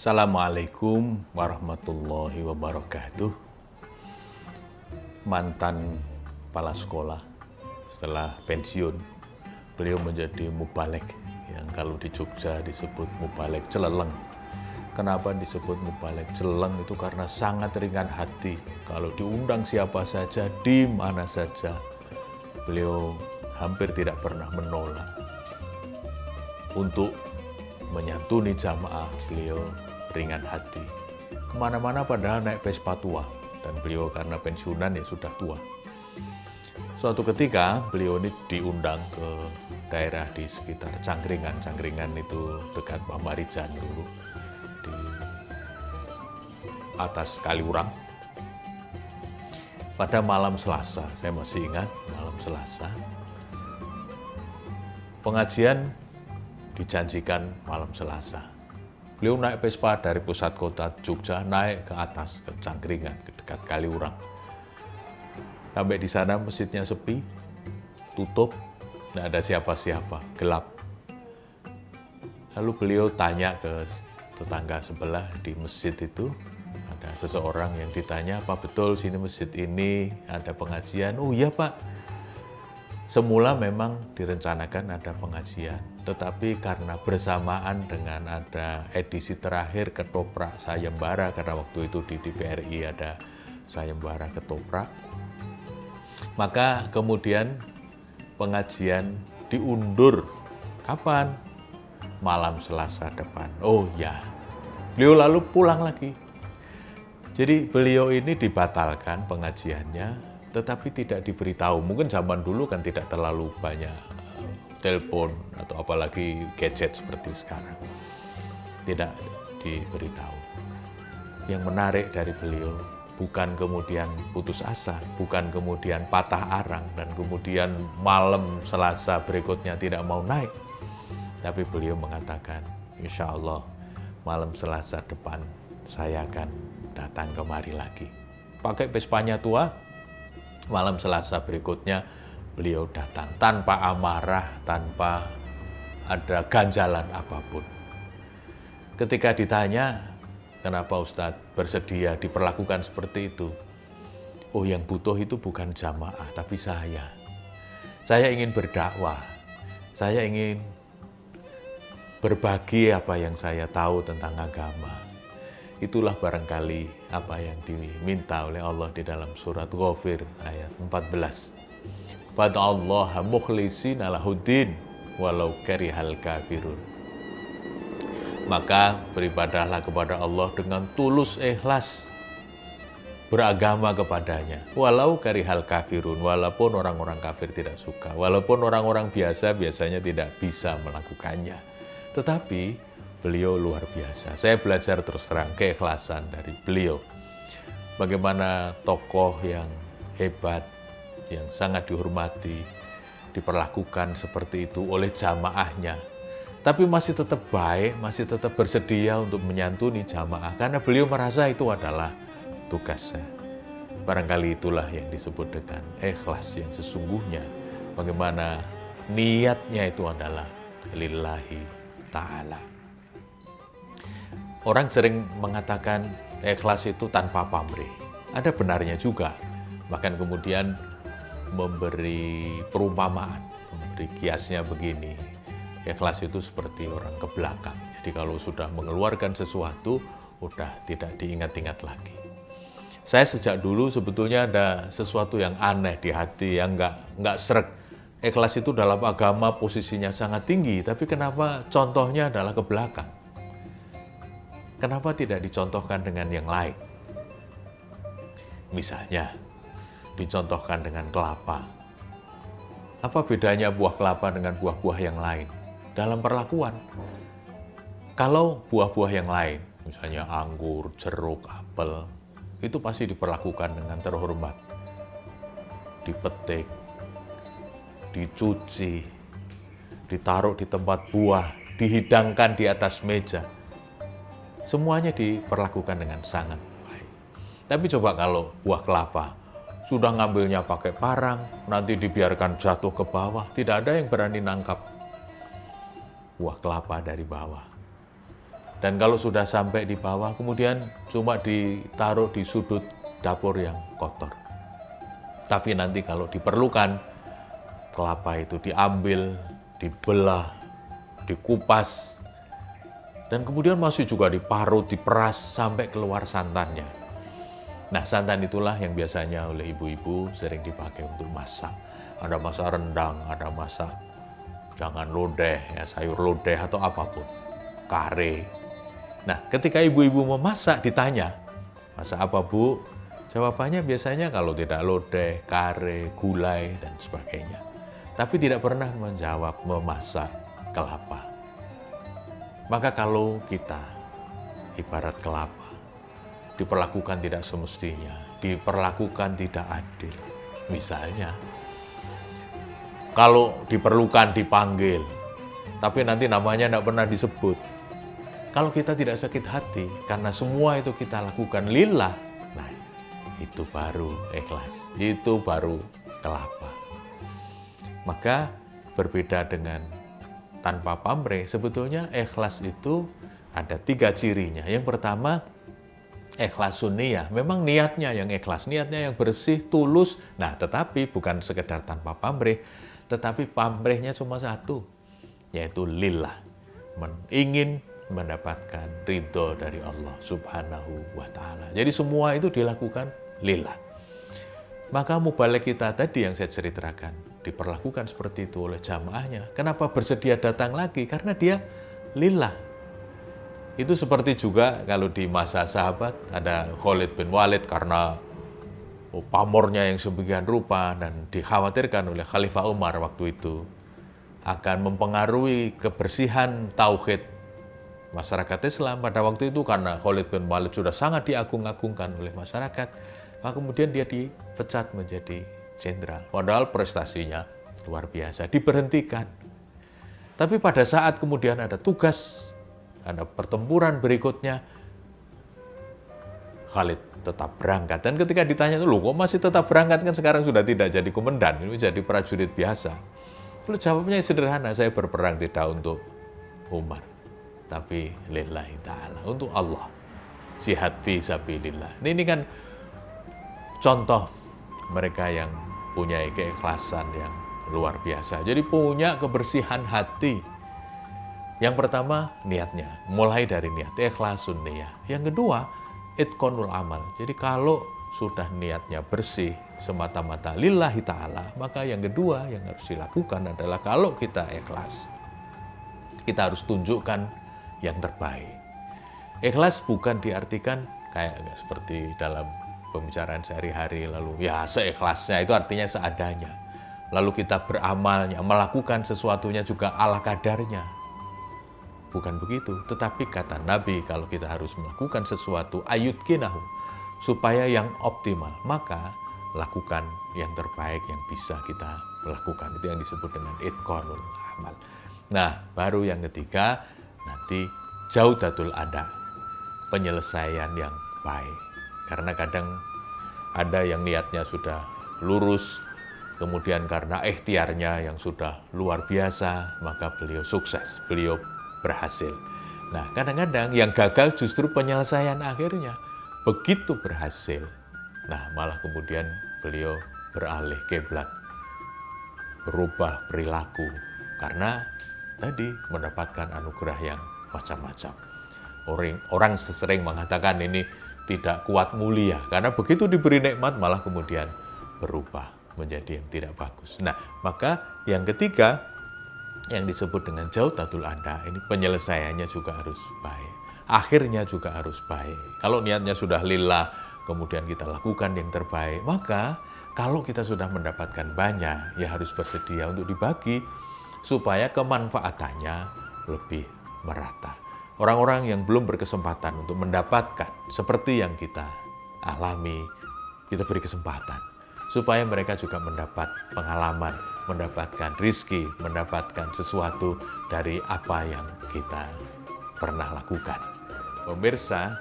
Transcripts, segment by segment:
Assalamualaikum warahmatullahi wabarakatuh. Mantan kepala sekolah setelah pensiun, beliau menjadi mubalek yang kalau di Jogja disebut mubalek celeleng. Kenapa disebut mubalek celeleng itu karena sangat ringan hati. Kalau diundang siapa saja, di mana saja, beliau hampir tidak pernah menolak. Untuk menyantuni jamaah, beliau ringan hati. Ke mana-mana padahal naik Vespa tua. Dan beliau karena pensiunan ya sudah tua. Suatu ketika beliau ini diundang ke daerah di sekitar Cangkringan. Cangkringan itu dekat Pamarijan dulu. Di atas Kaliurang. Pada malam Selasa, saya masih ingat malam Selasa. Pengajian dijanjikan malam Selasa Beliau naik Vespa dari pusat kota Jogja naik ke atas ke Cangkringan ke dekat Kaliurang. Sampai di sana masjidnya sepi, tutup, tidak ada siapa-siapa, gelap. Lalu beliau tanya ke tetangga sebelah di masjid itu, ada seseorang yang ditanya, apa betul sini masjid ini ada pengajian? Oh iya pak, semula memang direncanakan ada pengajian, tetapi karena bersamaan dengan ada edisi terakhir ketoprak sayembara karena waktu itu di DPRI ada sayembara ketoprak maka kemudian pengajian diundur. Kapan? Malam Selasa depan. Oh ya beliau lalu pulang lagi. Jadi beliau ini dibatalkan pengajiannya tetapi tidak diberitahu mungkin zaman dulu kan tidak terlalu banyak telepon atau apalagi gadget seperti sekarang. Tidak diberitahu. Yang menarik dari beliau bukan kemudian putus asa, bukan kemudian patah arang dan kemudian malam Selasa berikutnya tidak mau naik. Tapi beliau mengatakan, insya Allah malam Selasa depan saya akan datang kemari lagi. Pakai Vespanya tua, malam Selasa berikutnya beliau datang tanpa amarah, tanpa ada ganjalan apa pun. Ketika ditanya, kenapa Ustadz bersedia diperlakukan seperti itu? Oh yang butuh itu bukan jamaah, tapi saya. Saya ingin berdakwah, saya ingin berbagi apa yang saya tahu tentang agama. Itulah barangkali apa yang diminta oleh Allah di dalam surat Ghafir ayat 14 Allah mukhlisin alahuddin walau karihal kafirun. Maka beribadahlah kepada Allah dengan tulus ikhlas beragama kepadanya. Walau karihal kafirun, walaupun orang-orang kafir tidak suka, walaupun orang-orang biasa biasanya tidak bisa melakukannya. Tetapi beliau luar biasa. Saya belajar terus terang keikhlasan dari beliau. Bagaimana tokoh yang hebat, yang sangat dihormati, diperlakukan seperti itu oleh jamaahnya. Tapi masih tetap baik, masih tetap bersedia untuk menyantuni jamaah karena beliau merasa itu adalah tugasnya. Barangkali itulah yang disebut dengan ikhlas yang sesungguhnya. Bagaimana niatnya itu adalah lillahi ta'ala. Orang sering mengatakan ikhlas itu tanpa pamrih. Ada benarnya juga. Bahkan kemudian memberi perumpamaan, memberi kiasnya begini. Ikhlas itu seperti orang ke belakang. Jadi kalau sudah mengeluarkan sesuatu, udah tidak diingat-ingat lagi. Saya sejak dulu sebetulnya ada sesuatu yang aneh di hati, yang nggak nggak serak. Ikhlas itu dalam agama posisinya sangat tinggi, tapi kenapa contohnya adalah ke belakang? Kenapa tidak dicontohkan dengan yang lain? Misalnya, dicontohkan dengan kelapa. Apa bedanya buah kelapa dengan buah-buah yang lain? Dalam perlakuan, kalau buah-buah yang lain, misalnya anggur, jeruk, apel, itu pasti diperlakukan dengan terhormat. Dipetik, dicuci, ditaruh di tempat buah, dihidangkan di atas meja. Semuanya diperlakukan dengan sangat baik. Tapi coba kalau buah kelapa, sudah ngambilnya pakai parang, nanti dibiarkan jatuh ke bawah. Tidak ada yang berani nangkap buah kelapa dari bawah. Dan kalau sudah sampai di bawah, kemudian cuma ditaruh di sudut dapur yang kotor. Tapi nanti kalau diperlukan, kelapa itu diambil, dibelah, dikupas, dan kemudian masih juga diparut, diperas sampai keluar santannya. Nah, santan itulah yang biasanya oleh ibu-ibu sering dipakai untuk masak. Ada masak rendang, ada masak jangan lodeh, ya sayur lodeh atau apa pun, kare, Nah, ketika ibu-ibu memasak ditanya, masak apa bu? Jawabannya biasanya kalau tidak lodeh, kare, gulai, dan sebagainya. Tapi tidak pernah menjawab memasak kelapa. Maka kalau kita ibarat kelapa, diperlakukan tidak semestinya, diperlakukan tidak adil. Misalnya, kalau diperlukan dipanggil, tapi nanti namanya tidak pernah disebut, kalau kita tidak sakit hati, karena semua itu kita lakukan lillah, nah itu baru ikhlas, itu baru kelapa. Maka berbeda dengan tanpa pamrih, sebetulnya ikhlas itu ada tiga cirinya. Yang pertama, ikhlas sunniyah. Memang niatnya yang ikhlas, niatnya yang bersih, tulus. Nah, tetapi bukan sekedar tanpa pamrih, tetapi pamrihnya cuma satu, yaitu lillah. Ingin mendapatkan ridho dari Allah subhanahu wa ta'ala. Jadi semua itu dilakukan lillah. Maka mubalik kita tadi yang saya ceritakan, diperlakukan seperti itu oleh jamaahnya. Kenapa bersedia datang lagi? Karena dia lillah. Itu seperti juga kalau di masa sahabat ada Khalid bin Walid karena pamornya yang sebagian rupa dan dikhawatirkan oleh Khalifah Umar waktu itu akan mempengaruhi kebersihan tauhid masyarakat Islam pada waktu itu karena Khalid bin Walid sudah sangat diagung-agungkan oleh masyarakat, maka kemudian dia dipecat menjadi jenderal. Padahal prestasinya luar biasa, diberhentikan. Tapi pada saat kemudian ada tugas, ada pertempuran berikutnya, Khalid tetap berangkat. Dan ketika ditanya, lu kok masih tetap berangkat kan sekarang sudah tidak jadi komandan, ini jadi prajurit biasa. Lalu jawabnya sederhana, saya berperang tidak untuk Umar tapi lillahi ta'ala, untuk Allah. Jihad fi sabilillah. Ini, ini kan contoh mereka yang punya keikhlasan yang luar biasa. Jadi punya kebersihan hati. Yang pertama niatnya, mulai dari niat, ikhlasun niat. Yang kedua, itkonul amal. Jadi kalau sudah niatnya bersih semata-mata lillahi ta'ala, maka yang kedua yang harus dilakukan adalah kalau kita ikhlas, kita harus tunjukkan yang terbaik. Ikhlas bukan diartikan kayak seperti dalam pembicaraan sehari-hari lalu ya seikhlasnya itu artinya seadanya. Lalu kita beramalnya, melakukan sesuatunya juga ala kadarnya. Bukan begitu, tetapi kata Nabi kalau kita harus melakukan sesuatu ayut kinahu supaya yang optimal, maka lakukan yang terbaik yang bisa kita lakukan. Itu yang disebut dengan itqanul amal. Nah, baru yang ketiga, nanti jauh datul ada penyelesaian yang baik. Karena kadang ada yang niatnya sudah lurus, kemudian karena ikhtiarnya yang sudah luar biasa, maka beliau sukses, beliau berhasil. Nah, kadang-kadang yang gagal justru penyelesaian akhirnya. Begitu berhasil, nah malah kemudian beliau beralih keblat, berubah perilaku, karena tadi mendapatkan anugerah yang macam-macam. Orang, orang sering mengatakan ini tidak kuat mulia, karena begitu diberi nikmat malah kemudian berubah menjadi yang tidak bagus. Nah, maka yang ketiga yang disebut dengan jauh tatul anda ini penyelesaiannya juga harus baik. Akhirnya juga harus baik. Kalau niatnya sudah lillah, kemudian kita lakukan yang terbaik, maka kalau kita sudah mendapatkan banyak, ya harus bersedia untuk dibagi supaya kemanfaatannya lebih merata. Orang-orang yang belum berkesempatan untuk mendapatkan seperti yang kita alami, kita beri kesempatan supaya mereka juga mendapat pengalaman, mendapatkan rizki, mendapatkan sesuatu dari apa yang kita pernah lakukan. Pemirsa,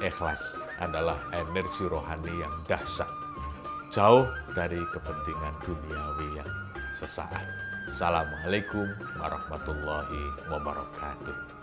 ikhlas adalah energi rohani yang dahsyat, jauh dari kepentingan duniawi yang sesaat. Assalamualaikum warahmatullahi wabarakatuh.